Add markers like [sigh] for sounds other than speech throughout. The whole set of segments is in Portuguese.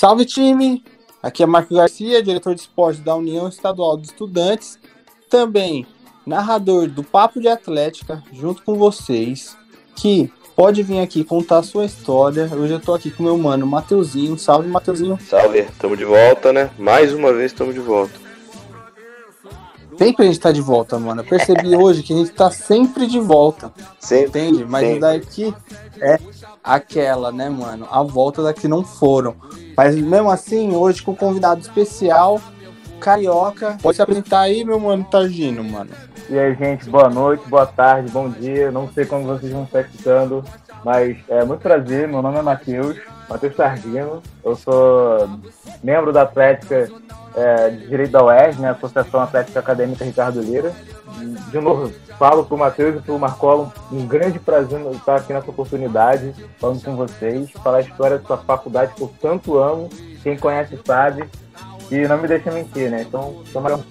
Salve time! Aqui é Marco Garcia, diretor de esporte da União Estadual de Estudantes, também narrador do Papo de Atlética, junto com vocês, que pode vir aqui contar a sua história. Hoje eu tô aqui com meu mano Mateuzinho. Salve, Mateuzinho. Salve, tamo de volta, né? Mais uma vez tamo de volta. Sempre a gente tá de volta, mano. Eu percebi [laughs] hoje que a gente tá sempre de volta. Sempre. Entende? Mas sempre. daqui é aquela, né, mano? A volta daqui não foram. Mas mesmo assim, hoje com um convidado especial, carioca. Pode se apresentar aí, meu mano Targino, mano. E aí, gente, boa noite, boa tarde, bom dia. Não sei como vocês vão estar escutando, mas é muito prazer. Meu nome é Matheus, Matheus Targino. Eu sou membro da Atlética é, de Direito da UERJ, né, Associação Atlética Acadêmica Ricardo Lira. De novo, falo para o Matheus e para o Marcolo, um grande prazer estar aqui nessa oportunidade, falando com vocês, falar a história da sua faculdade que eu tanto amo, quem conhece sabe, e não me deixa mentir, né? Então, tomara um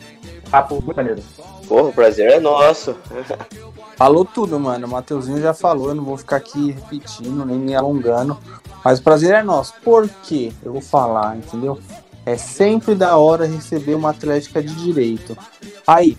papo muito maneiro. Porra, o prazer é nosso. [laughs] Falou tudo, mano. O Mateuzinho já falou, eu não vou ficar aqui repetindo, nem me alongando. Mas o prazer é nosso. Por quê? Eu vou falar, entendeu? É sempre da hora receber uma atlética de direito. Aí,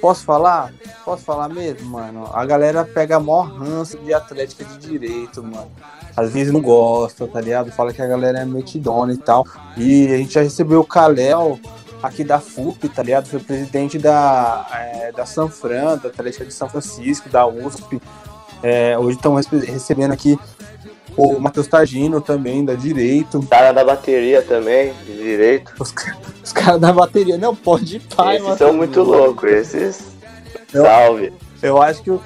posso falar? Posso falar mesmo, mano? A galera pega maior ranço de atlética de direito, mano. Às vezes não gosta, tá ligado? Fala que a galera é metidona e tal. E a gente já recebeu o Kalel aqui da FUP, tá ligado? Foi presidente da, é, da Sanfran, da Atlética de São Francisco, da USP. É, hoje estão recebendo aqui o Matheus Targino também, da Direito. Cara da bateria também, de direito. Os, os caras da bateria. Não, pode ir, pai. Esses são muito loucos, esses. Eu, Salve. Eu acho que o,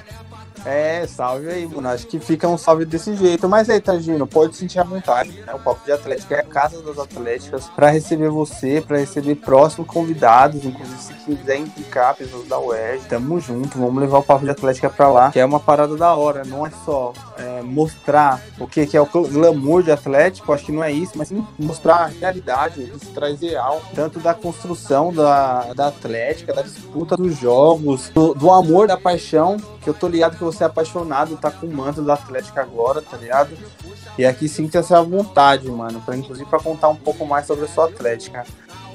é, salve aí, mano. Acho que fica um salve desse jeito. Mas aí, Tangino, pode sentir à vontade. Né? O Papo de Atlética é a casa das atléticas para receber você, para receber próximos convidados. Inclusive, se quiser implicar pessoas da UERJ, tamo junto. Vamos levar o Papo de Atlética para lá, que é uma parada da hora. Não é só é, mostrar o que, que é o glamour de Atlético, acho que não é isso, mas sim mostrar a realidade, isso traz real, tanto da construção da, da Atlética, da disputa dos jogos, do, do amor, da paixão, que eu tô ligado que você é apaixonado, tá com o manto da Atlética agora, tá ligado? E aqui sinta-se à vontade, mano, pra, inclusive para contar um pouco mais sobre a sua Atlética.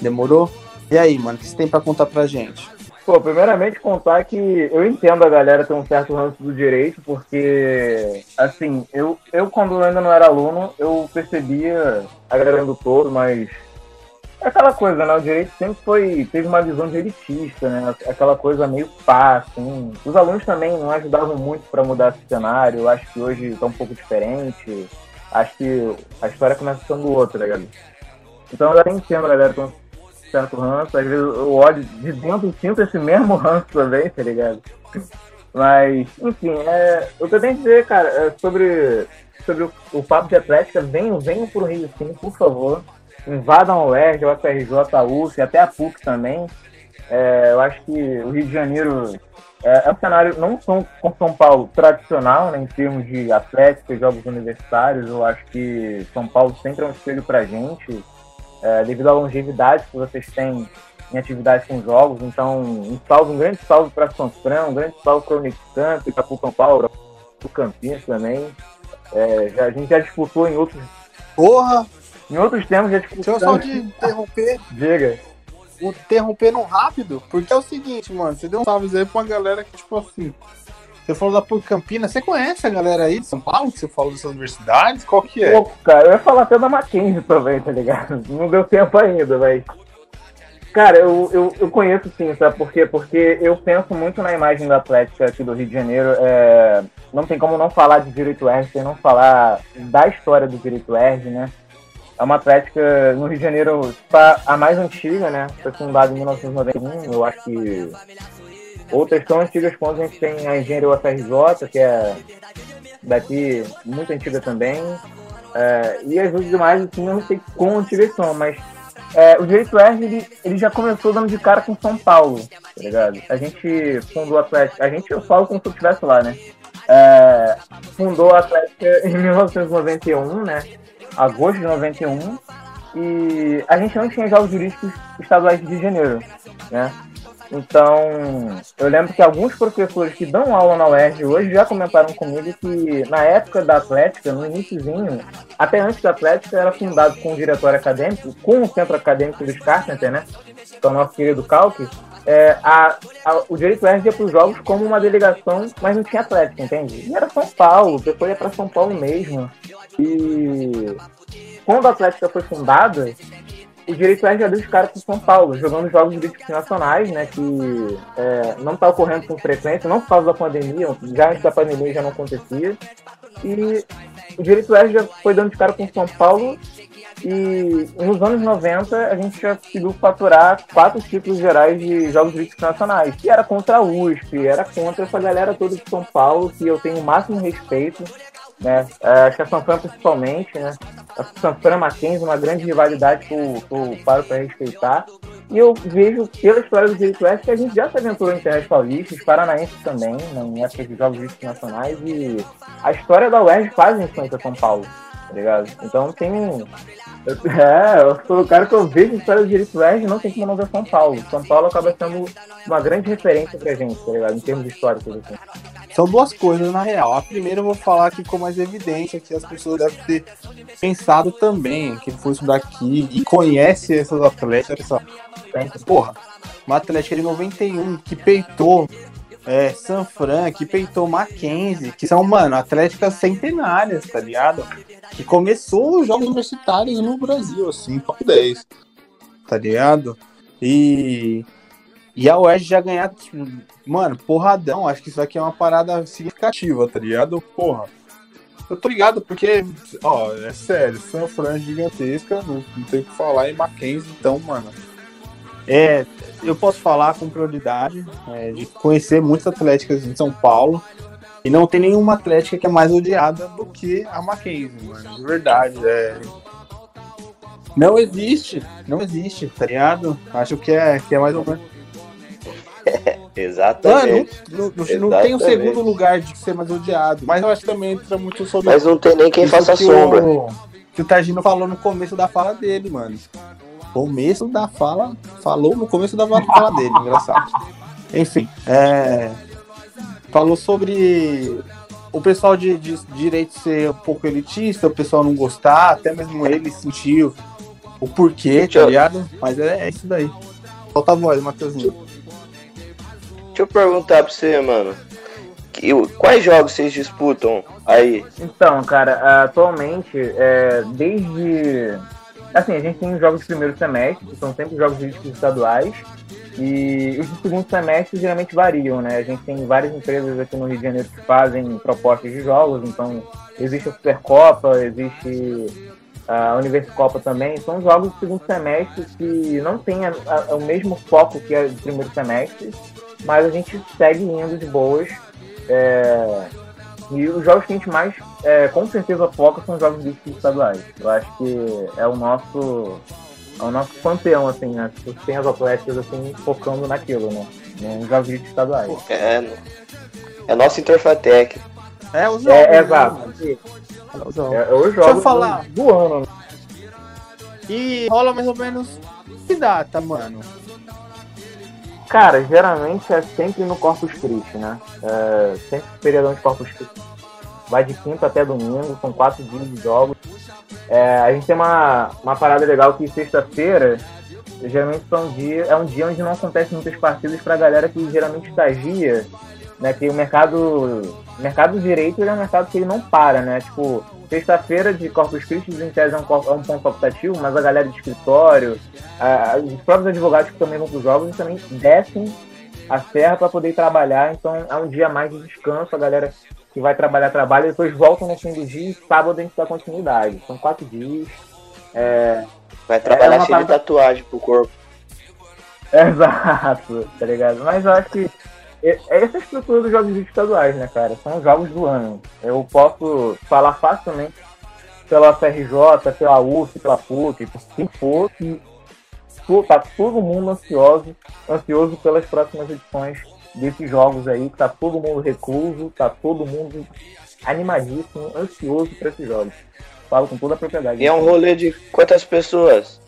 Demorou? E aí, mano, o que você tem para contar pra gente? Pô, primeiramente contar que eu entendo a galera ter um certo ranço do direito, porque, assim, eu, eu quando ainda não era aluno, eu percebia a do todo, mas aquela coisa, né? O direito sempre foi, teve uma visão de elitista, né? Aquela coisa meio pá, assim. Os alunos também não ajudavam muito para mudar esse cenário. Acho que hoje está um pouco diferente. Acho que a história começa sendo outra, galera. Então eu até entendo, galera, com certo ranço. Às vezes eu olho de dentro e sinto esse mesmo [laughs] ranço também, tá ligado? Mas, enfim, é, eu a dizer, cara, é sobre, sobre o, o papo de atlética, venham, venham pro Rio sim, por favor invadam o UERJ, o FRJ, a UF, até a PUC também. É, eu acho que o Rio de Janeiro é, é um cenário não com São Paulo tradicional, né, em termos de atlética, jogos universitários. Eu acho que São Paulo sempre é um espelho para a gente, é, devido à longevidade que vocês têm em atividades com jogos. Então, um salve, um grande salve para São Fran, um grande salve para o Unicamp, para o São Paulo, para o Campinas também. É, já, a gente já disputou em outros. Porra! Em outros termos, já Deixa eu só te interromper. Diga. Interrompendo rápido, porque é o seguinte, mano. Você deu um salve aí pra uma galera que, tipo assim. Você falou da PUC Campinas. Você conhece a galera aí de São Paulo? Que você falou dessas universidades? Qual que é? Pô, cara, eu ia falar até da Mackenzie também, tá ligado? Não deu tempo ainda, mas. Cara, eu, eu, eu conheço sim, sabe por quê? Porque eu penso muito na imagem da Atlética aqui do Rio de Janeiro. É... Não tem como não falar de Direito ERG, sem não falar da história do Direito ERG, né? É uma atlética no Rio de Janeiro, a mais antiga, né? Foi fundada em 1991. Eu acho que outras tão antigas quanto a gente tem a Engenharia UFRJ, que é daqui muito antiga também. É, e as outras demais, assim, eu não sei quão antigas são, mas é, o Direito R ele, ele já começou dando de cara com São Paulo, tá ligado? A gente fundou a Atlética, a gente, eu falo como se eu estivesse lá, né? É, fundou a Atlética em 1991, né? Agosto de 91, e a gente não tinha jogos jurídicos estaduais de Janeiro, né? Então, eu lembro que alguns professores que dão aula na UERJ hoje já comentaram comigo que na época da Atlética, no iníciozinho, até antes da Atlética, era fundado com o diretório acadêmico, com o centro acadêmico dos Carpenter, né? Que é o nosso querido Calque. É, a, a, o direito UERJ ia para os jogos como uma delegação, mas não tinha Atlética, entende? E era São Paulo, depois ia para São Paulo mesmo. E quando a Atlética foi fundada, o direito já deu os caras para São Paulo, jogando jogos jurídicos nacionais, né, que é, não está ocorrendo com frequência, não por causa da pandemia, já antes da pandemia já não acontecia. E o direito já foi dando de cara com São Paulo e nos anos 90 a gente já conseguiu faturar quatro títulos gerais de jogos jurídicos nacionais, que era contra a USP, era contra essa galera toda de São Paulo, que eu tenho o máximo respeito né? É, acho que a Sanfran principalmente, né? A Sanfran Mackenzie, uma grande rivalidade que eu, eu paro para respeitar. E eu vejo pela história do Direito Oeste que a gente já se aventurou em terras paulistas, paranaenses também, né, em época de jogos jurídicos nacionais, e a história da UERJ faz influência São Paulo, tá ligado? Então tem um. [laughs] É, eu sou o cara que eu vejo a história do Direito Oeste não tem como não ver São Paulo. São Paulo acaba sendo uma grande referência pra gente, tá ligado? Em termos históricos, assim. São duas coisas, na real. A primeira eu vou falar aqui com mais evidência, que as pessoas devem ter pensado também, que foi isso daqui e conhece essas atletas. Essa... Porra, uma atlética de 91 que peitou é, San Fran, que peitou Mackenzie, que são, mano, atléticas centenárias, tá ligado? Que começou os jogos universitários no Brasil, assim, top 10, tá ligado? E e a Oeste já ganhar, tipo, mano, porradão. Acho que isso aqui é uma parada significativa, tá ligado? Porra. Eu tô ligado porque, ó, é sério, São Fran é gigantesca, não, não tem o que falar em Mackenzie, então, mano. É, eu posso falar com prioridade é, de conhecer muitas atléticas em São Paulo. E não tem nenhuma atlética que é mais odiada do que a Mackenzie, mano. De verdade. É, não existe, não existe, tá ligado? Acho que é, que é mais ou menos. [laughs] Exatamente. Mano, não, não, não, tem um segundo lugar de ser mais odiado. Mas eu acho que também entra muito sobre. Mas não tem nem quem faça que sombra. O, que o Targino falou no começo da fala dele, mano. Começo da fala. Falou no começo da fala dele, engraçado. Enfim, é, falou sobre o pessoal de, de, de direito ser um pouco elitista, o pessoal não gostar, até mesmo ele sentiu o porquê, tá ligado? Mas é, é isso daí. Falta a voz, Matheusinho. Deixa eu perguntar pra você, mano. Que, quais jogos vocês disputam aí? Então, cara, atualmente, é, desde. Assim, a gente tem os jogos de primeiro semestre, que são sempre jogos jurídicos estaduais. E os de segundo semestre geralmente variam, né? A gente tem várias empresas aqui no Rio de Janeiro que fazem propostas de jogos, então existe a Supercopa, existe a Universicopa também. São jogos de segundo semestre que não têm a, a, o mesmo foco que a de primeiro semestre, mas a gente segue indo de boas. É, e os jogos que a gente mais, é, com certeza, foca são os jogos de estaduais. Eu acho que é o nosso, é o nosso panteão, assim, né? Tipo, tem as atléticas, assim, focando naquilo, né? Nos jogos de estaduais. É, é nosso Interfatec. É, os jogos. É, exato. Né? É, os jogos. É, os jogos Deixa eu falar. Do, do ano. E rola mais ou menos que data, mano? Cara, geralmente é sempre no Corpus Christi, né? É, sempre feriadão de Corpus Christi. Vai de quinta até domingo, são quatro dias de jogos. É, a gente tem uma, uma parada legal que sexta-feira, geralmente são dia, é um dia onde não acontece muitas partidas pra galera que geralmente estagia, né? Que o mercado, o mercado do direito é um mercado que ele não para, né? Tipo, Sexta-feira de Corpus Christi, em tese, é um, é um ponto facultativo, mas a galera de escritório, a, os próprios advogados que também vão para os jogos, também descem a serra para poder trabalhar. Então é um dia mais de descanso, a galera que vai trabalhar, trabalha, e depois voltam no fim do dia e sábado a gente dá continuidade. São quatro dias. É, vai trabalhar é cheio de tatuagem pro corpo. [laughs] Exato, tá ligado? Mas eu acho que é, é essa estrutura dos jogos estaduais, né, cara? São os jogos do ano. Eu posso falar facilmente pela FRJ, pela UF, pela PUC, por quem for, que tá todo mundo ansioso, ansioso pelas próximas edições desses jogos aí, tá todo mundo recluso, tá todo mundo animadíssimo, ansioso para esses jogos. Falo com toda a propriedade. E é um rolê de quantas pessoas?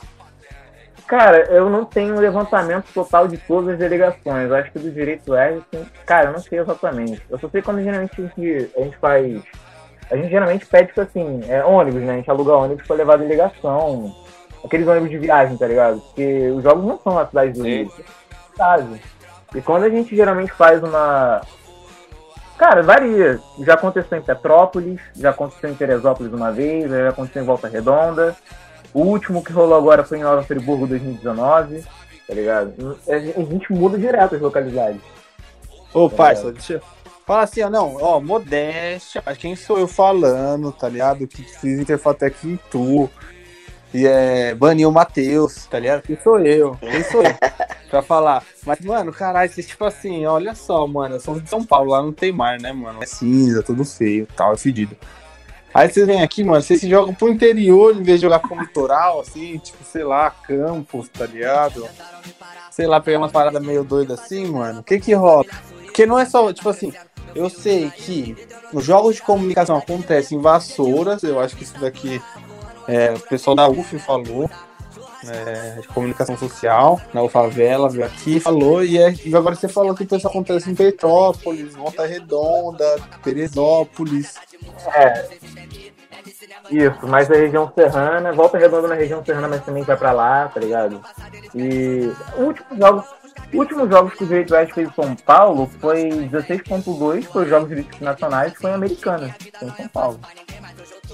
Cara, eu não tenho levantamento total de todas as delegações. Eu acho que do direito é, assim, cara, eu não sei exatamente. Eu só sei quando geralmente a gente, a gente faz. A gente geralmente pede, tipo assim, é ônibus, né? A gente aluga ônibus pra levar delegação. Aqueles ônibus de viagem, tá ligado? Porque os jogos não são na cidade do Rio. Cidade. E quando a gente geralmente faz uma. Cara, varia. Já aconteceu em Petrópolis, já aconteceu em Teresópolis uma vez, já aconteceu em Volta Redonda. O último que rolou agora foi em Nova Friburgo 2019, tá ligado? A gente muda direto as localidades. Ô, tá parça, deixa eu... Fala assim, ó, não, ó, modéstia, quem sou eu falando, tá ligado? Que fiz Interfatec em tu. E é, baniu o Matheus, tá ligado? Quem sou eu? Quem sou eu? [laughs] pra falar. Mas, mano, caralho, vocês, tipo assim, olha só, mano, eu sou de São Paulo, lá não tem mar, né, mano? É cinza, tudo feio tal, é fedido. Aí vocês vêm aqui, mano, vocês se jogam pro interior em vez de jogar pro litoral, assim, tipo, sei lá, campos, tá ligado? Sei lá, pegar umas paradas meio doidas assim, mano. O que que rola? Porque não é só, tipo assim, eu sei que os jogos de comunicação acontecem em vassouras, eu acho que isso daqui é, o pessoal da UF falou, é, de comunicação social, na UFAVELA, veio aqui falou, e, é, e agora você falou que isso acontece em Petrópolis, Volta Redonda, Teresópolis. É. Isso, mas a região serrana, volta redonda na região serrana, mas também vai pra lá, tá ligado? E o último jogo, últimos jogos que o Direito Oeste fez em São Paulo foi 16.2, foi os Jogos Jurídicos Nacionais, foi em Americana, foi em São Paulo.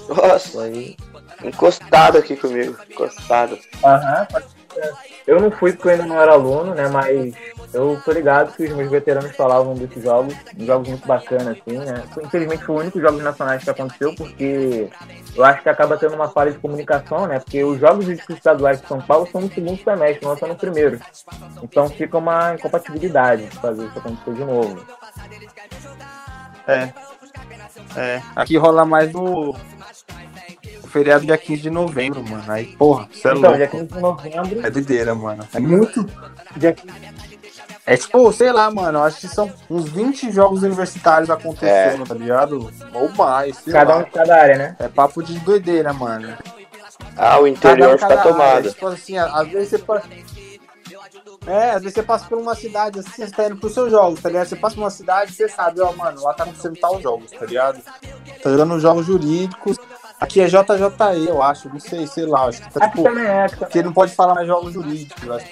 Nossa, foi... encostado aqui comigo, encostado. Aham, eu não fui porque eu ainda não era aluno, né, mas eu tô ligado que os meus veteranos falavam desses jogos, jogos muito bacanas, assim, né? Infelizmente foi o único jogo nacionais que aconteceu, porque eu acho que acaba tendo uma falha de comunicação, né? Porque os jogos de estaduais de São Paulo são no segundo semestre, não são no primeiro. Então fica uma incompatibilidade de fazer isso acontecer de novo. É. É. Aqui rola mais no feriado dia 15 de novembro, mano. Aí, porra, você é então, louco. dia 15 de novembro. É doideira, mano. É muito. Dia... É tipo, sei lá, mano, acho que são uns 20 jogos universitários acontecendo, é. tá ligado? Ou mais. Cada lá. um de cada área, né? É papo de doideira, mano. Ah, o interior fica tomado. Tipo assim, às vezes você passa. É, às vezes você passa por uma cidade assim, você tá indo pros seus jogos, tá ligado? Você passa por uma cidade, você sabe, ó, mano, lá tá acontecendo tal jogos, tá ligado? Tá jogando jogos jurídicos. Aqui é JJE, eu acho, não sei, sei lá, acho que tá tipo. É, porque não pode falar mais jogos jurídicos, eu acho.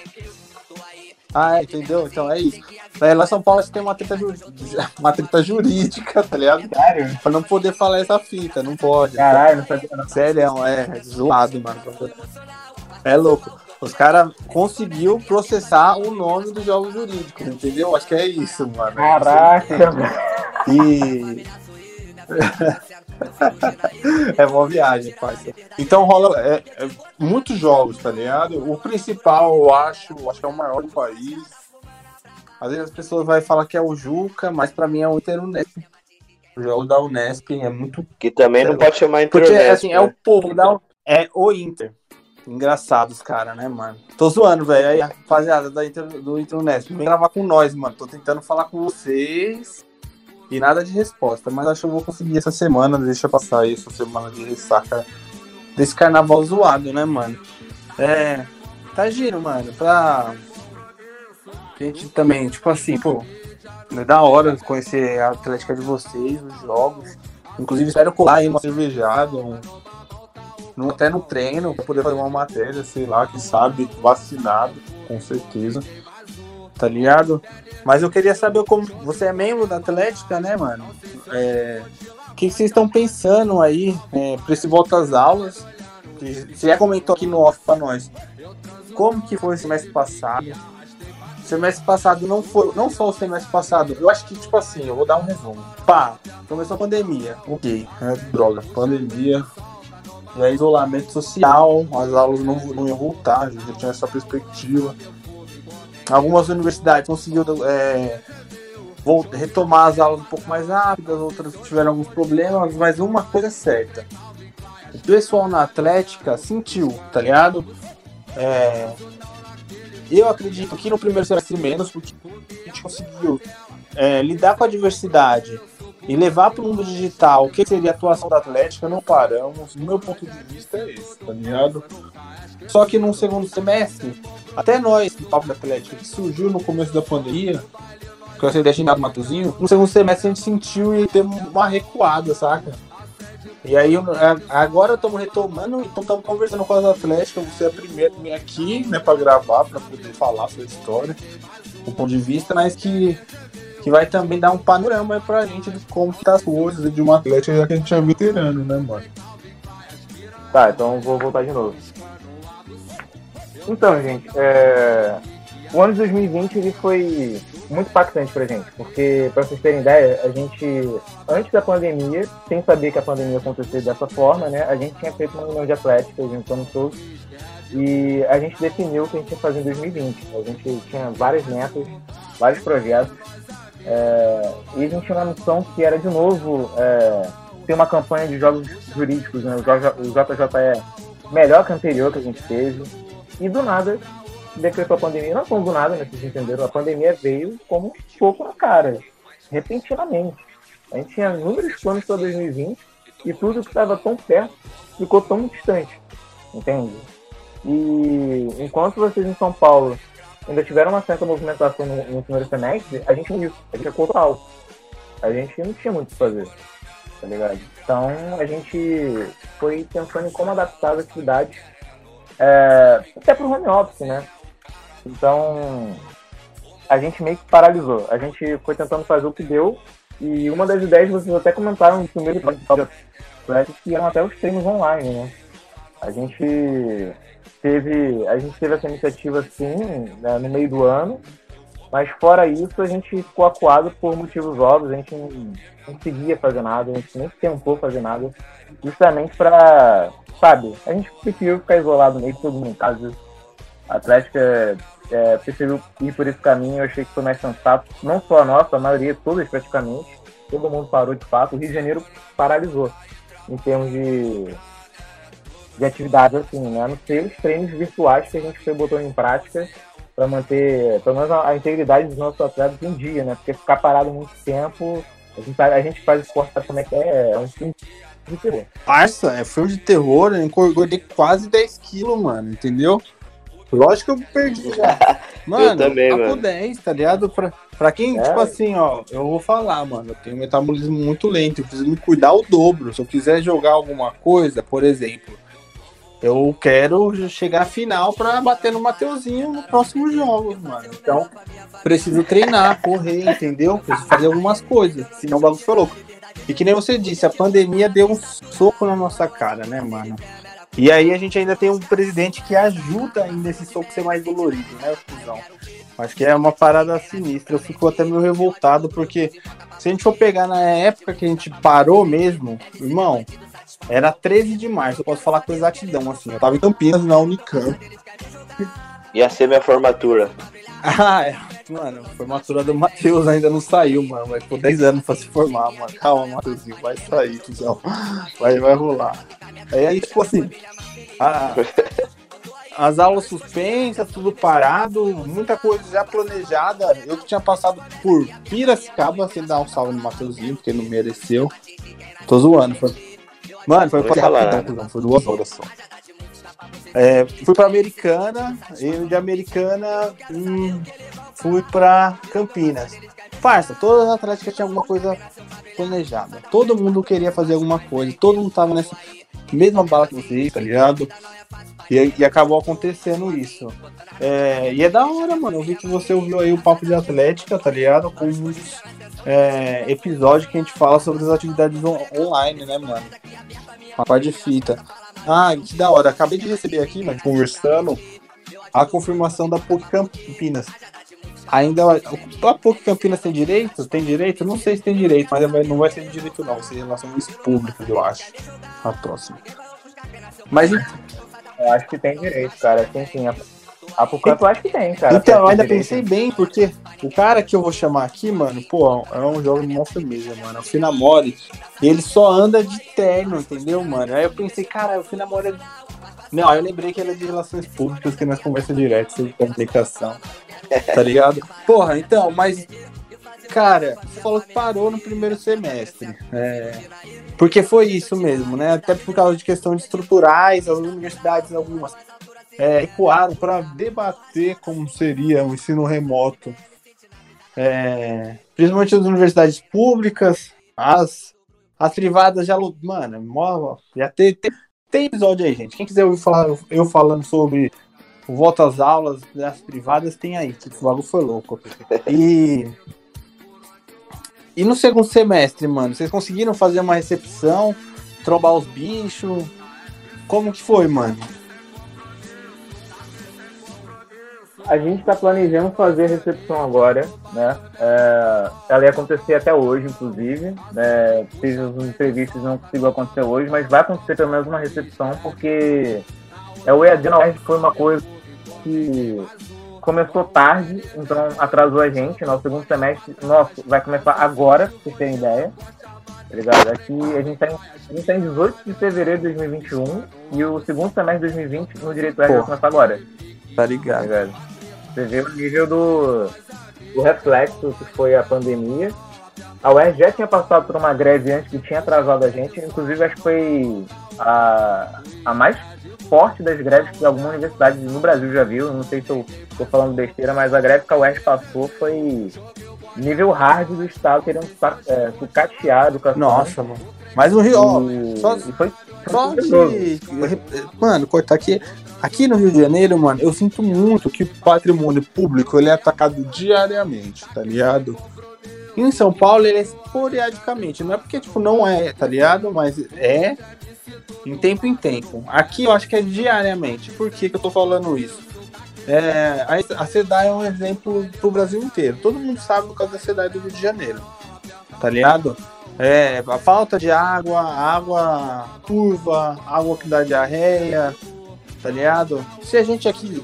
Ah, é, entendeu? Então é isso. Aí lá em São Paulo tem uma treta, [laughs] uma treta jurídica, tá ligado? Sério? Pra não poder falar essa fita, não pode. Caralho, não sabia não. Sério, é zoado, mano. É louco. Os caras conseguiu processar o nome dos jogos jurídicos, entendeu? Acho que é isso, mano. Caraca, mano. E. [laughs] é uma viagem, parceiro. Então rola é, é, muitos jogos, tá ligado? O principal, eu acho, acho que é o maior do país. Às vezes as pessoas vão falar que é o Juca, mas pra mim é o Inter Unesp. O jogo da Unesp é muito. Que também não pode chamar Inter Porque, assim, né? é o povo da. É o Inter. Engraçado os caras, né, mano? Tô zoando, velho. Aí, rapaziada da Inter, do Inter Unesp, vem gravar com nós, mano. Tô tentando falar com vocês e nada de resposta, mas acho que eu vou conseguir essa semana, deixa passar aí essa semana de ressaca desse carnaval zoado, né, mano? É. Tá giro, mano, pra. Gente também, tipo assim, pô, é da hora conhecer a Atlética de vocês, os jogos. Inclusive, espero colar aí uma cervejada, um, no, até no treino, pra poder fazer uma matéria, sei lá, que sabe, vacinado, com certeza. Tá ligado? Mas eu queria saber como. Você é membro da Atlética, né, mano? É, o que vocês estão pensando aí é, para esse volta às aulas? Você já comentou aqui no off para nós. Como que foi o semestre passado? Semestre passado não foi, não só o semestre passado, eu acho que, tipo assim, eu vou dar um resumo. Pá, começou a pandemia, ok, é, droga, pandemia, e aí isolamento social, as aulas não, não iam voltar, a gente já tinha essa perspectiva. Algumas universidades conseguiram é, retomar as aulas um pouco mais rápidas, outras tiveram alguns problemas, mas uma coisa é certa. O pessoal na Atlética sentiu, tá ligado? É, eu acredito que no primeiro semestre menos, porque a gente conseguiu é, lidar com a diversidade e levar para o mundo digital o que seria a atuação da Atlética, não paramos. No meu ponto de vista é esse, tá ligado? Só que no segundo semestre até nós, do Papo da Atlética, que surgiu no começo da pandemia, que eu sei destinado Matozinho, no segundo semestre a gente sentiu e teve uma recuada, saca? E aí agora estamos retomando, então estamos conversando com as atléticas, você é a primeira aqui, né, para gravar, para poder falar a sua história, o ponto de vista, mas que, que vai também dar um panorama pra gente de como tá as coisas de uma atlética, já que a gente é veterano, né, mano? Tá, então vou voltar de novo. Então, gente, é... o ano de 2020 ele foi muito impactante pra gente, porque, pra vocês terem ideia, a gente, antes da pandemia, sem saber que a pandemia ia acontecer dessa forma, né, a gente tinha feito uma reunião de atlética, juntando todos, e a gente definiu o que a gente ia fazer em 2020. A gente tinha várias metas, vários projetos, é, e a gente tinha uma missão que era, de novo, é, ter uma campanha de jogos jurídicos, né, o JJE melhor que a anterior que a gente teve, e do nada decretou a pandemia, não foi do nada, né, vocês entenderam, a pandemia veio como um pouco na cara, repentinamente. A gente tinha inúmeros planos para 2020 e tudo que estava tão perto ficou tão distante, entende? E enquanto vocês em São Paulo ainda tiveram uma certa movimentação no, no primeiro semestre, a gente viu, a gente é total. A gente não tinha muito o que fazer, tá ligado? Então a gente foi pensando em como adaptar as atividades é, até para o home office, né? Então, a gente meio que paralisou. A gente foi tentando fazer o que deu. E uma das ideias, vocês até comentaram no primeiro episódio, que eram até os treinos online, né? A gente teve, a gente teve essa iniciativa assim, né, no meio do ano, mas fora isso, a gente ficou acuado por motivos óbvios, a gente não, conseguia fazer nada, a gente nem tentou fazer nada, justamente para, sabe, a gente preferiu ficar isolado meio todo mundo em casa, a Atlética é, preferiu ir por esse caminho, eu achei que foi mais sensato. Não só a nossa, a maioria, todas praticamente. Todo mundo parou de fato. O Rio de Janeiro paralisou em termos de, de atividades, assim, né? A não ser os treinos virtuais que a gente botando em prática para manter, pelo menos, a, a, integridade dos nossos atletas em dia, né? Porque ficar parado muito tempo, a gente, a gente faz esporte, sabe como é que é? É um filme de terror. Parça, é filme de terror, eu engordei quase 10 quilos, mano, entendeu? Lógico que eu perdi já. [laughs] Mano, eu também, papo mano. 10, tá ligado? Pra, pra quem, é. tipo assim, ó, eu vou falar, mano, eu tenho um metabolismo muito lento, eu preciso me cuidar o dobro. Se eu quiser jogar alguma coisa, por exemplo, eu quero chegar à final pra bater no Mateuzinho no próximo jogo, mano. Então, preciso treinar, correr, entendeu? Preciso fazer algumas coisas, senão o bagulho foi louco. E que nem você disse, a pandemia deu um soco na nossa cara, né, mano? E aí a gente ainda tem um presidente que ajuda ainda esse soco ser mais dolorido, né, Fusão? Acho que é uma parada sinistra. Eu fico até meio revoltado, porque se a gente for pegar na época que a gente parou mesmo, irmão, era 13 de março, eu posso falar com exatidão, assim. Eu tava em Campinas, na Unicamp. Ia ser minha formatura. [laughs] Ah, é. Mano, a formatura do Matheus ainda não saiu, mano. Vai por 10 anos pra se formar, mano. Calma, Matheusinho, vai sair, Tuzão. Vai, vai rolar. Aí, aí tipo assim, a, as aulas suspensas, tudo parado, muita coisa já planejada. Eu que tinha passado por Piracicaba, sem dar um salve no Matheusinho, porque não mereceu. Tô zoando. Foi... Mano, foi, foi, rapidão, foi duas horas só. É, fui para Americana, e de Americana hum, fui para Campinas. Farsa, todas as atléticas tinham alguma coisa planejada. Todo mundo queria fazer alguma coisa, todo mundo tava nessa mesma bala que vocês, tá ligado? E, e acabou acontecendo isso. É, e é da hora, mano. Eu vi que você ouviu aí o Papo de Atlética, tá ligado? Com uns é, episódios que a gente fala sobre as atividades on online, né, mano? Uma parte de fita. Ah, que da hora. Acabei de receber aqui, mas conversando, a confirmação da PUC Campinas. Ainda a PUC Campinas tem direito? Tem direito? Não sei se tem direito, mas não vai ser de direito não, vai ser relações públicas, eu acho. A próxima. Mas eu acho que tem direito, cara. Sim, sim. A Pucamp eu acho que tem, cara. Então, eu ainda pensei bem, porque o cara que eu vou chamar aqui, mano, pô, é um jogo de mostra mesmo, mano. É o Finamore. E ele só anda de terno, entendeu, mano? Aí eu pensei, cara, o Finamore é. Não, aí eu lembrei que ele é de relações públicas, que nós conversa direto sobre comunicação. Tá ligado? Porra, então, mas. Cara, você falou que parou no primeiro semestre. É, porque foi isso mesmo, né? Até por causa de questões estruturais, as universidades, algumas é, ecoaram para debater como seria o ensino remoto, é, principalmente as universidades públicas, as, as privadas já. Mano, já tem, tem, tem episódio aí, gente. Quem quiser ouvir falar, eu falando sobre o voto às aulas das privadas, tem aí, que o bagulho foi louco. E. E no segundo semestre, mano, vocês conseguiram fazer uma recepção, trombar os bichos? Como que foi, mano? A gente está planejando fazer a recepção agora, né? É, ela ia acontecer até hoje, inclusive. Né? Fiz os entrevistas não conseguiu acontecer hoje, mas vai acontecer pelo menos uma recepção, porque é, o EAD na foi uma coisa que começou tarde, então atrasou a gente. Nosso segundo semestre, nosso, vai começar agora, pra vocês terem ideia. Tá ligado? Aqui a gente, tá em, a gente tá em 18 de fevereiro de 2021 e o segundo semestre de 2020 no Direito R vai começar agora. Tá ligado? Tá ligado? Você vê o nível do, do reflexo que foi a pandemia. A UERJ já tinha passado por uma greve antes que tinha atrasado a gente, inclusive acho que foi a, a mais forte das greves que alguma universidade no Brasil já viu. Não sei se eu estou falando besteira, mas a greve que a UERJ passou foi nível hard do Estado querendo é, sucatear a educação. Nossa, mano. Mas o Rio, ó, só, e foi, só de, mano, cortar aqui. Aqui no Rio de Janeiro, mano, eu sinto muito que o patrimônio público ele é atacado diariamente, tá ligado? Em São Paulo ele é esporadicamente, não é porque tipo não é, tá ligado? Mas é em tempo em tempo. Aqui eu acho que é diariamente. Por que, que eu tô falando isso? É, a, a SEDAI é um exemplo pro Brasil inteiro. Todo mundo sabe por causa da SEDAI do Rio de Janeiro. Tá ligado? É, a falta de água, água turva, água que dá diarreia, tá ligado? Se a gente aqui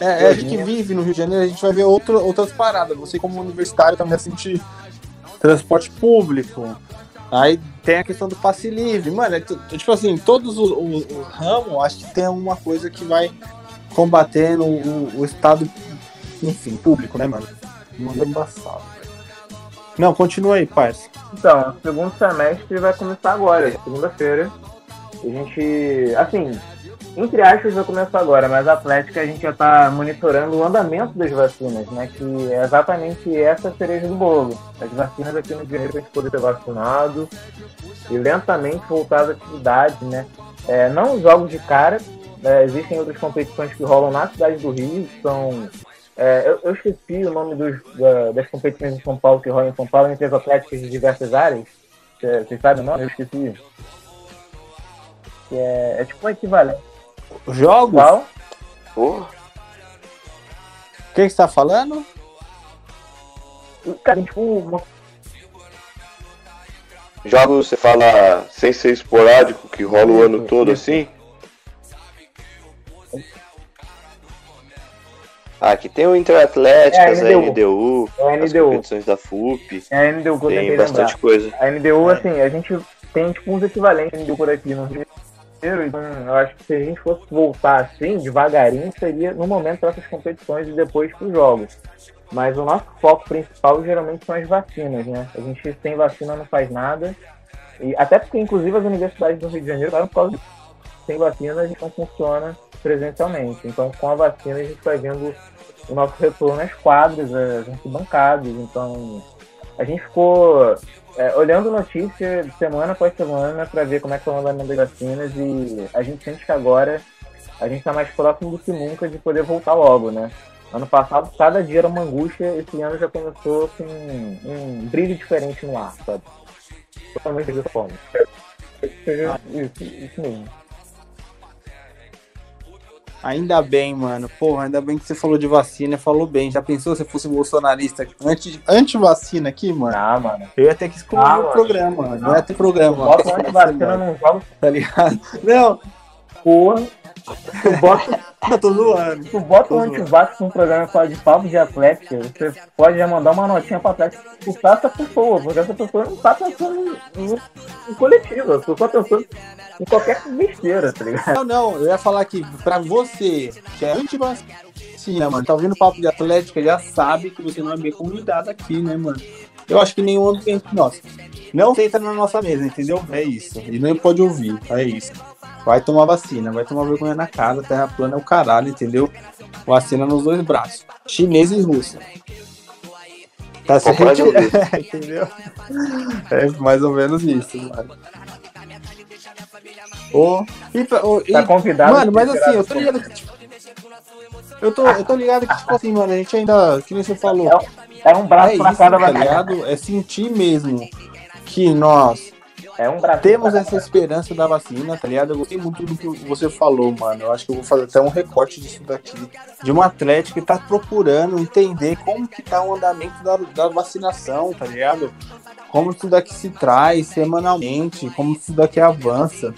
é, é, a gente vive no Rio de Janeiro, a gente vai ver outras paradas. Você, como universitário, também vai sentir transporte público. Aí tem a questão do passe livre. Mano, é, tipo assim, todos os, os, os ramos, acho que tem uma coisa que vai combatendo o, o Estado, enfim, público, né, mano? Manda embaçado. Não, continua aí, parça. Então, segundo semestre vai começar agora, segunda-feira. A gente, assim, entre aspas, vai começar agora, mas a Atlética a gente já está monitorando o andamento das vacinas, né? Que é exatamente essa cereja do bolo. As vacinas aqui no Rio para a gente poder ser vacinado e lentamente voltar às atividades, né? É, não jogos de cara, é, existem outras competições que rolam na cidade do Rio, são. É, eu, eu, esqueci o nome dos, da, das competições em São Paulo que rolam em São Paulo entre as atléticas de diversas áreas. Vocês sabem o nome? Eu esqueci. É, é tipo um equivalente Jogos? Porra. O que, você tá falando? Cara, tipo, uma... Jogos, você fala sem ser esporádico, que rola o ano todo assim? Ah, aqui tem o Interatléticas, é, a NDU, a NDU, as competições da FUP. É a NDU, tem bastante lembrar. coisa. A NDU, é. assim, a gente tem tipo uns equivalentes NDU por aqui no Então eu acho que se a gente fosse voltar assim, devagarinho, seria no momento essas competições e depois para os jogos. Mas o nosso foco principal geralmente são as vacinas, né? A gente sem vacina não faz nada. E até porque, inclusive, as universidades do Rio de Janeiro estavam por causa sem vacina a gente não funciona presencialmente. Então, com a vacina, a gente está vendo o nosso retorno às quadras, às arquibancadas. Então, a gente ficou é, olhando notícia semana após semana para ver como é que estão andando as vacinas e a gente sente que agora a gente está mais próximo do que nunca de poder voltar logo, né? Ano passado, cada dia era uma angústia, esse ano já começou com um, um brilho diferente no ar, sabe? Totalmente forma. Isso, isso mesmo. Ainda bem, mano. Porra, ainda bem que você falou de vacina, falou bem. Já pensou se fosse bolsonarista anti-vacina aqui, mano? Ah, mano. Eu ia ter que excluir ah, o programa, mano. Não ia ter programa. Bota anti-vacina não jogo. [laughs] Tá ligado? Não. Porra. Tu bota. Eu tô zoando. Tu bota o antivacina num programa que fala de papo de atlética, você pode já mandar uma notinha pra atlética por essa pessoa, porque essa pessoa não tá pensando em, em coletivo, ela só pensando em qualquer besteira, tá ligado? Não, não, eu ia falar aqui, pra você, que é anti-vacina, mano, tá ouvindo papo de atlética, já sabe que você não é bem convidado aqui, né, mano? Eu acho que nenhum ambiente nosso. Não senta na nossa mesa, entendeu? É isso. E nem pode ouvir, é isso. Vai tomar vacina, vai tomar vergonha na cara, terra plana é o caralho, entendeu? Vacina nos dois braços. Chinês e russo. Tá certo? [laughs] entendeu? É mais ou menos isso, mano. Oh, e, oh, tá convidado. Mano, mas assim, eu tô ligado que. Tipo, eu, tô, eu tô ligado que, tipo assim, mano, a gente ainda. Que nem você falou. É, é um braço é pra isso, cada tá ligado? É sentir mesmo que nós é um temos essa esperança da vacina, tá ligado? Eu gostei muito do que você falou, mano. Eu acho que eu vou fazer até um recorte disso daqui. De um atleta que tá procurando entender como que tá o andamento da, da vacinação, tá ligado? Como isso daqui se traz semanalmente, como isso daqui avança.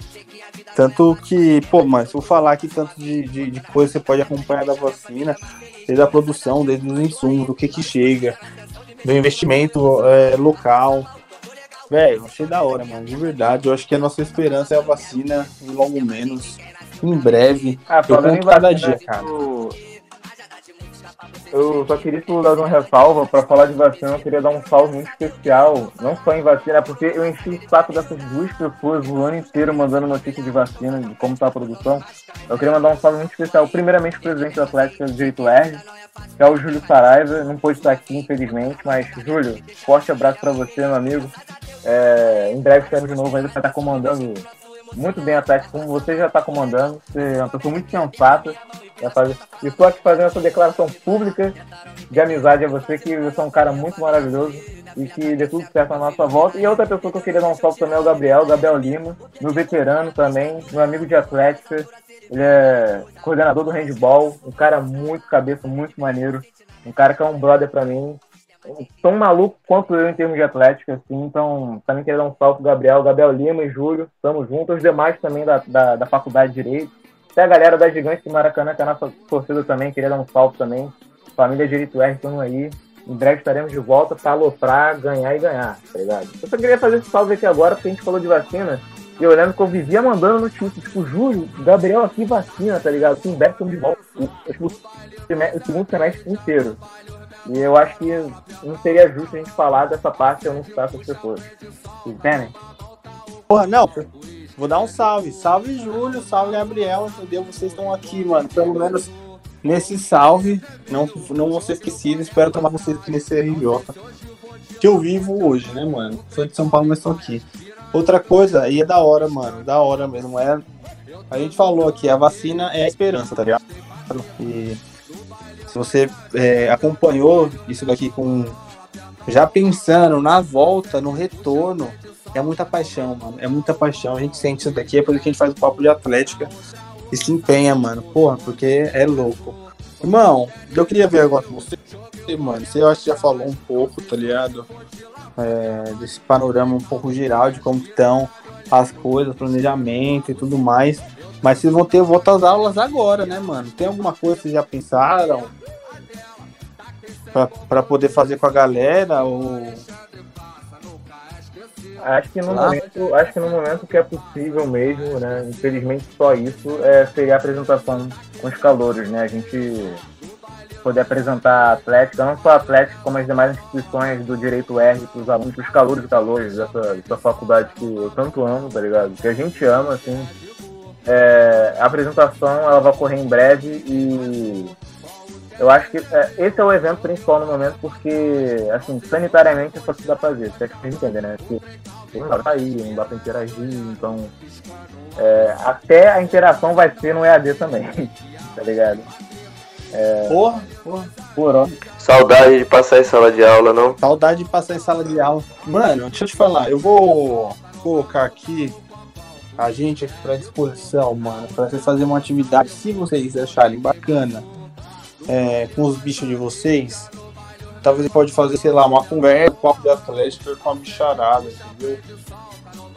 Tanto que, pô, mas eu falar aqui tanto de, de, de coisa que você pode acompanhar da vacina, desde a produção, desde os insumos, do que que chega, do investimento é, local. Velho, achei da hora, mano, de verdade. Eu acho que a nossa esperança é a vacina, em logo menos, em breve. Ah, eu conto cada dia, cara. Eu eu só queria dar uma ressalva para falar de vacina. Eu queria dar um salve muito especial, não só em vacina, porque eu enchi o saco dessas duas pessoas o ano inteiro mandando notícia de vacina, de como está a produção. Eu queria mandar um salve muito especial, primeiramente, o presidente do Atlético Direito Lerge, que é o Júlio Saraiva. Não pôde estar aqui, infelizmente, mas, Júlio, forte abraço para você, meu amigo. É, em breve estaremos de novo ainda para estar comandando muito bem a Atlético, como você já está comandando. Você é uma pessoa muito sensata fazer... Estou aqui fazendo essa declaração pública de amizade a você, que você é um cara muito maravilhoso e que dê tudo certo na nossa volta. E outra pessoa que eu queria dar um salve também é o Gabriel, Gabriel Lima, meu veterano também, meu amigo de Atlética. Ele é coordenador do handball, um cara muito cabeça, muito maneiro, um cara que é um brother para mim, tão maluco quanto eu em termos de atlética, assim, então também queria dar um salve pro Gabriel, Gabriel Lima e Júlio, estamos juntos, os demais também da, da, da Faculdade de Direito, até a galera da Gigante de Maracanã, que é a nossa torcida também, queria dar um salve também. Família Direito R, estamos aí. Em breve estaremos de volta para aloprar, ganhar e ganhar, tá ligado? Eu só queria fazer esse salve aqui agora, porque a gente falou de vacina. E eu lembro que eu vivia mandando no Twitter, tipo, Júlio, Gabriel aqui vacina, tá ligado? Em breve estamos de volta. Tipo, o segundo semestre inteiro. E eu acho que não seria justo a gente falar dessa parte e eu não citar essas pessoas. Entendem? Porra, não. Vou dar um salve. Salve, Júlio. Salve, Gabriel. Entendeu? Vocês estão aqui, mano. Pelo menos nesse salve. Não, não vou ser esquecido. Espero tomar vocês aqui nesse RJ. Que eu vivo hoje, né, mano? Sou de São Paulo, mas estou aqui. Outra coisa, aí é da hora, mano. Da hora mesmo. É, a gente falou aqui, a vacina é a esperança, tá ligado? E se você é, acompanhou isso daqui com. Já pensando na volta, no retorno, é muita paixão, mano. É muita paixão. A gente sente isso daqui, é por isso que a gente faz o papo de atlética e se empenha, mano. Porra, porque é louco. Irmão, eu queria ver agora com você, mano. Você eu acho que já falou um pouco, tá ligado? É, desse panorama um pouco geral de como estão as coisas, planejamento e tudo mais. Mas vocês vão ter volta às aulas agora, né, mano? Tem alguma coisa que vocês já pensaram? para poder fazer com a galera? Ou Acho que no momento, acho que no momento que é possível mesmo, né? Infelizmente só isso é, seria a apresentação com os calouros, né? A gente poder apresentar a Atlética, não só a Atlética, como as demais instituições do direito R para os alunos, os calouros e calores dessa, dessa faculdade que eu tanto amo, tá ligado? Que a gente ama, assim. É, a apresentação ela vai ocorrer em breve e eu acho que é, esse é o evento principal no momento, porque, assim, sanitariamente é só que dá pra fazer. Você acha que entender, né? Porque não dá pra sair, não dá pra interagir, então. É, até a interação vai ser no EAD também, [laughs] tá ligado? É... Porra, porra. Porra. Saudade de passar em sala de aula, não? Saudade de passar em sala de aula. Mano, deixa eu te falar, eu vou colocar aqui a gente aqui pra disposição, mano, pra vocês fazerem uma atividade, se vocês acharem bacana é, com os bichos de vocês, talvez pode fazer, sei lá, uma conversa com de Atlético com a bicharada, entendeu?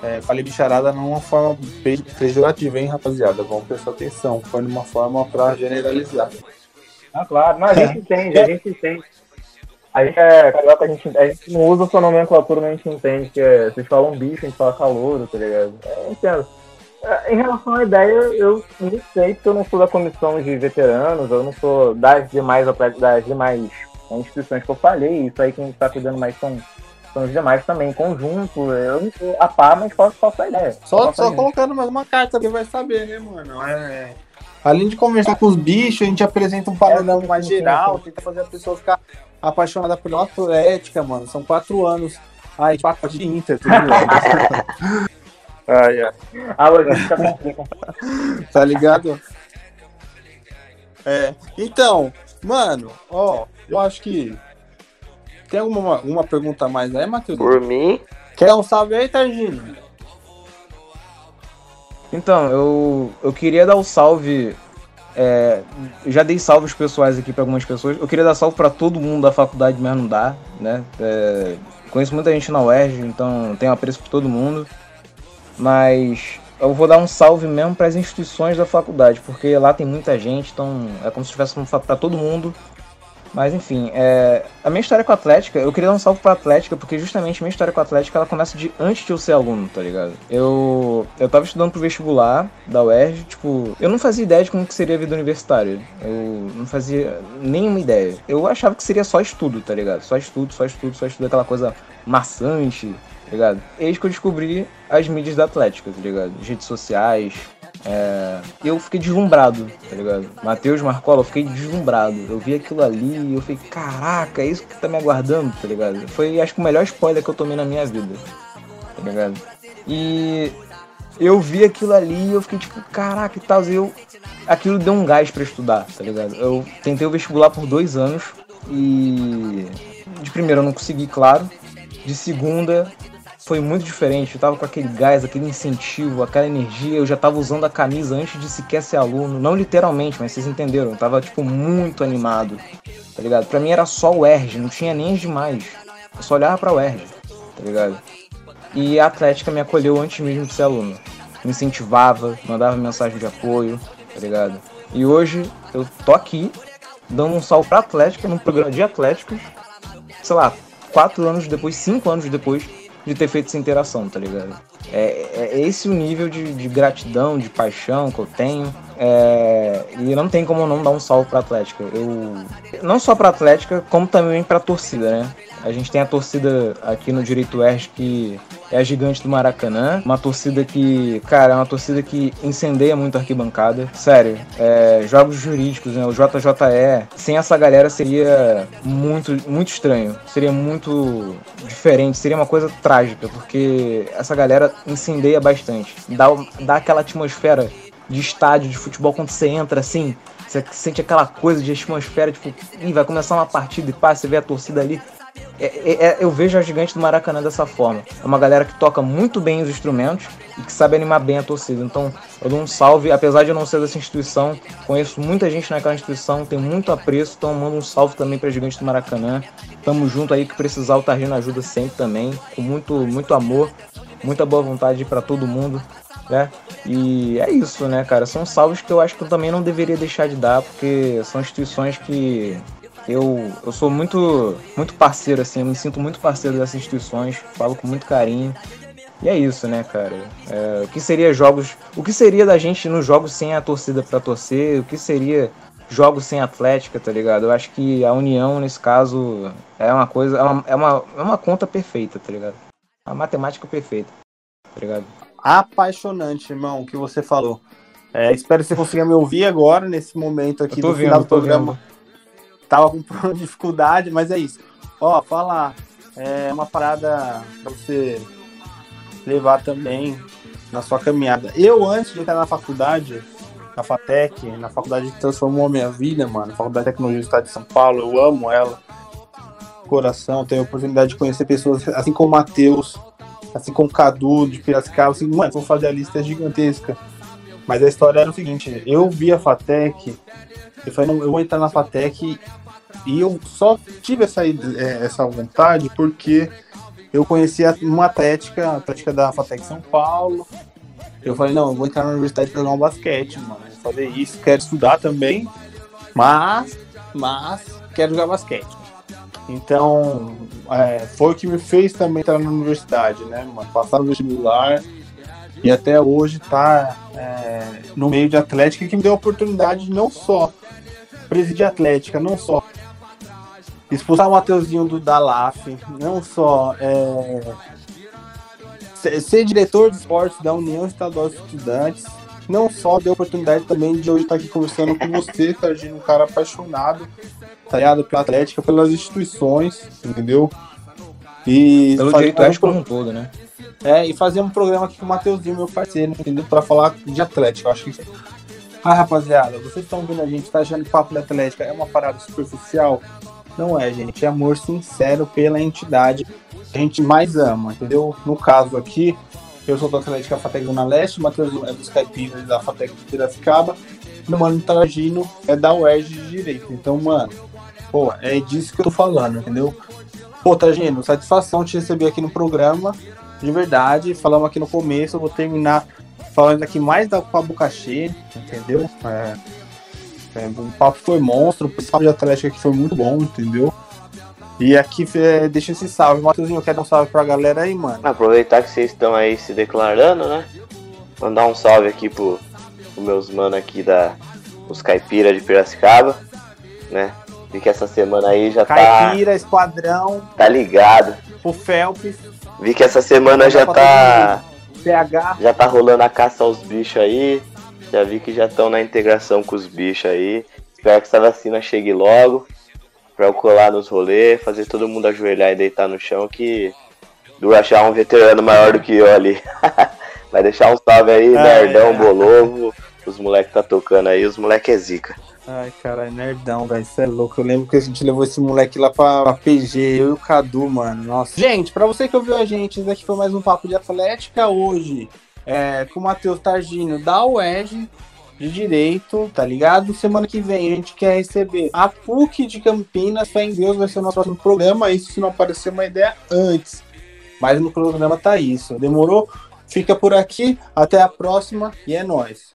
É, falei bicharada não uma forma pejorativa, hein, rapaziada? Vamos prestar atenção. Foi uma forma para generalizar. Ah, claro. Não, a gente entende, a gente entende. A gente é carioca, a gente, a gente não usa sua nomenclatura, mas a gente entende que é, vocês falam bicho, a gente fala calor, tá ligado? É, entendo. É, em relação à ideia, eu não sei, porque eu não sou da comissão de veteranos, eu não sou das demais, das demais instituições que eu falei, isso aí quem está cuidando mais são são os demais também, conjunto. Eu não sou a par, mas posso passar a ideia. Só, só colocando mais uma carta que vai saber, né, mano? É, além de conversar com os bichos, a gente apresenta um panorama é, mais geral, tenta fazer a pessoa ficar apaixonada por nossa ética, mano. São quatro anos. Ai, quatro de Inter, tudo [laughs] Ai, ai. A logística [laughs] Tá ligado? É. Então, mano, ó, eu acho que. Tem alguma uma pergunta mais aí, Matheus? Por mim. Quer um salve aí, Targino? Então, eu, eu queria dar um salve. É, já dei salvos pessoais aqui para algumas pessoas. Eu queria dar salve para todo mundo da faculdade, mas não dá, né? É, conheço muita gente na UERJ, então tenho apreço por todo mundo. Mas eu vou dar um salve mesmo para as instituições da faculdade, porque lá tem muita gente, então é como se tivesse para todo mundo. Mas enfim, é... a minha história com a Atlética, eu queria dar um salve pra Atlética, porque justamente minha história com a Atlética ela começa de antes de eu ser aluno, tá ligado? Eu, eu tava estudando pro vestibular da UERJ, tipo, eu não fazia ideia de como que seria a vida universitária. Eu não fazia nenhuma ideia. Eu achava que seria só estudo, tá ligado? Só estudo, só estudo, só estudo, aquela coisa maçante, tá ligado? Eis que eu descobri as mídias da Atlética, tá ligado? Redes sociais, é, eu fiquei deslumbrado, tá ligado? Matheus Marcola, eu fiquei deslumbrado. Eu vi aquilo ali e eu falei, caraca, é isso que tá me aguardando, tá ligado? Foi, acho que o melhor spoiler que eu tomei na minha vida, tá ligado? E eu vi aquilo ali e eu fiquei tipo, caraca e tal. Eu, aquilo deu um gás para estudar, tá ligado? Eu tentei o vestibular por dois anos e de primeira eu não consegui, claro. De segunda foi muito diferente. Eu tava com aquele gás, aquele incentivo, aquela energia. Eu já tava usando a camisa antes de sequer ser aluno. Não literalmente, mas vocês entenderam. Eu tava, tipo, muito animado. Tá ligado? Pra mim era só o ERG, não tinha nem demais. Eu só olhava pra o ERG, tá ligado? E a Atlética me acolheu antes mesmo de ser aluno. Me incentivava, mandava mensagem de apoio, tá ligado? E hoje eu tô aqui, dando um salve pra Atlética, num programa de Atléticos. Sei lá, quatro anos depois, cinco anos depois, de ter feito essa interação, tá ligado? É, é esse o nível de, de, gratidão, de paixão que eu tenho. É, e não tem como não dar um salve pra Atlética. Eu, não só pra Atlética, como também pra torcida, né? A gente tem a torcida aqui no Direito Oeste que é a gigante do Maracanã. Uma torcida que, cara, é uma torcida que incendeia muito a arquibancada. Sério, é, jogos jurídicos, né? O JJE, sem essa galera seria muito, muito estranho. Seria muito diferente, seria uma coisa trágica, porque essa galera incendeia bastante. Dá, dá aquela atmosfera de estádio de futebol quando você entra assim. Você sente aquela coisa de atmosfera, tipo, vai começar uma partida e pá, você vê a torcida ali é, é, é, eu vejo a gigante do Maracanã dessa forma. É uma galera que toca muito bem os instrumentos e que sabe animar bem a torcida. Então, eu dou um salve, apesar de eu não ser dessa instituição, conheço muita gente naquela instituição, tenho muito apreço, então mando um salve também pra gigante do Maracanã. Tamo junto aí que precisar, o Targino ajuda sempre também, com muito, muito amor, muita boa vontade para todo mundo. Né? E é isso, né, cara? São salves que eu acho que eu também não deveria deixar de dar, porque são instituições que eu, eu sou muito, muito parceiro, assim, eu me sinto muito parceiro dessas instituições, falo com muito carinho. E é isso, né, cara? É, o que seria jogos. O que seria da gente nos jogos sem a torcida para torcer? O que seria jogos sem Atlética, tá ligado? Eu acho que a união, nesse caso, é uma coisa. É uma, é uma, é uma conta perfeita, tá ligado? A matemática perfeita, tá ligado? Apaixonante, irmão, o que você falou. É, espero que você consiga me ouvir agora, nesse momento aqui do final do programa. Vendo tava com [laughs] dificuldade, mas é isso. Ó, falar é uma parada pra você levar também na sua caminhada. Eu, antes de entrar na faculdade, na FATEC, na faculdade que transformou a minha vida, mano, Faculdade de Tecnologia do Estado de São Paulo, eu amo ela. Coração, tenho a oportunidade de conhecer pessoas assim como o Matheus, assim como o Cadu de Piracicaba, assim, mano, vou fazer a lista gigantesca. Mas a história era o seguinte, eu vi a FATEC eu falei, não, eu vou entrar na FATEC e eu só tive essa, é, essa vontade porque eu conhecia uma atlética, a atlética da FATEC São Paulo. Eu falei, não, eu vou entrar na universidade para jogar um basquete, mano. Vou fazer isso, quero estudar também, mas, mas quero jogar basquete. Então, é, foi o que me fez também entrar na universidade, né, mano? Passar no vestibular e até hoje tá é, no meio de atlética que me deu a oportunidade de não só presidir atlética, não só expulsar o Mateuzinho do Dalaf, não só é, ser, ser diretor de esportes da União Estadual de Estudantes, não só deu oportunidade também de hoje estar aqui conversando com você, Targino, um cara apaixonado, tá ligado? Pela Atlética, pelas instituições, entendeu? E Pelo direito ético como um todo, né? É, e fazer um programa aqui com o Mateuzinho, meu parceiro, entendeu? Pra falar de Atlética. Eu acho que. Ah, rapaziada, vocês estão vendo a gente, tá achando que o papo da Atlética é uma parada superficial? Não é, gente. É amor sincero pela entidade que a gente mais ama, entendeu? No caso aqui, eu sou do Atlético Fatec Zona Leste, o Matheus é dos Caipiras da Fatec de Piracicaba, o Mano Targino é da UERJ de Direito. Então, mano, pô, é disso que eu tô falando, entendeu? Pô, Targino, satisfação te receber aqui no programa, de verdade. Falamos aqui no começo, eu vou terminar falando aqui mais da com a boca cheia, entendeu? É, é, o papo foi monstro, o pessoal de Atlético aqui foi muito bom, entendeu? E aqui é, deixa esse salve. Matheusinho, quer dar um salve pra galera aí, mano? Aproveitar que vocês estão aí se declarando, né? Mandar um salve aqui pro, pro meus manos aqui da os Caipira de Piracicaba, né? Vi que essa semana aí já Caipira, tá. Caipira, Esquadrão. Tá ligado. O Felps. Vi que essa semana já tá. Já tá rolando a caça aos bichos aí. Já vi que já estão na integração com os bichos aí. Espero que essa vacina chegue logo pra eu colar nos rolês, fazer todo mundo ajoelhar e deitar no chão que do achar um veterano maior do que eu ali. [laughs] Vai deixar um salve aí, Nerdão, Bolovo, os moleques tá tocando aí, os moleques é zica. Ai, caralho, nerdão, velho. Isso é louco. Eu lembro que a gente levou esse moleque lá pra, pra PG, eu e o Cadu, mano. Nossa. Gente, pra você que ouviu a gente, esse aqui foi mais um Papo de Atlética hoje. É, com o Matheus Targino da UERJ de direito, tá ligado? Semana que vem a gente quer receber a PUC de Campinas, fé em Deus, vai ser o nosso próximo programa, isso se não aparecer uma ideia antes. Mas no programa tá isso. Demorou? Fica por aqui, até a próxima e é nóis.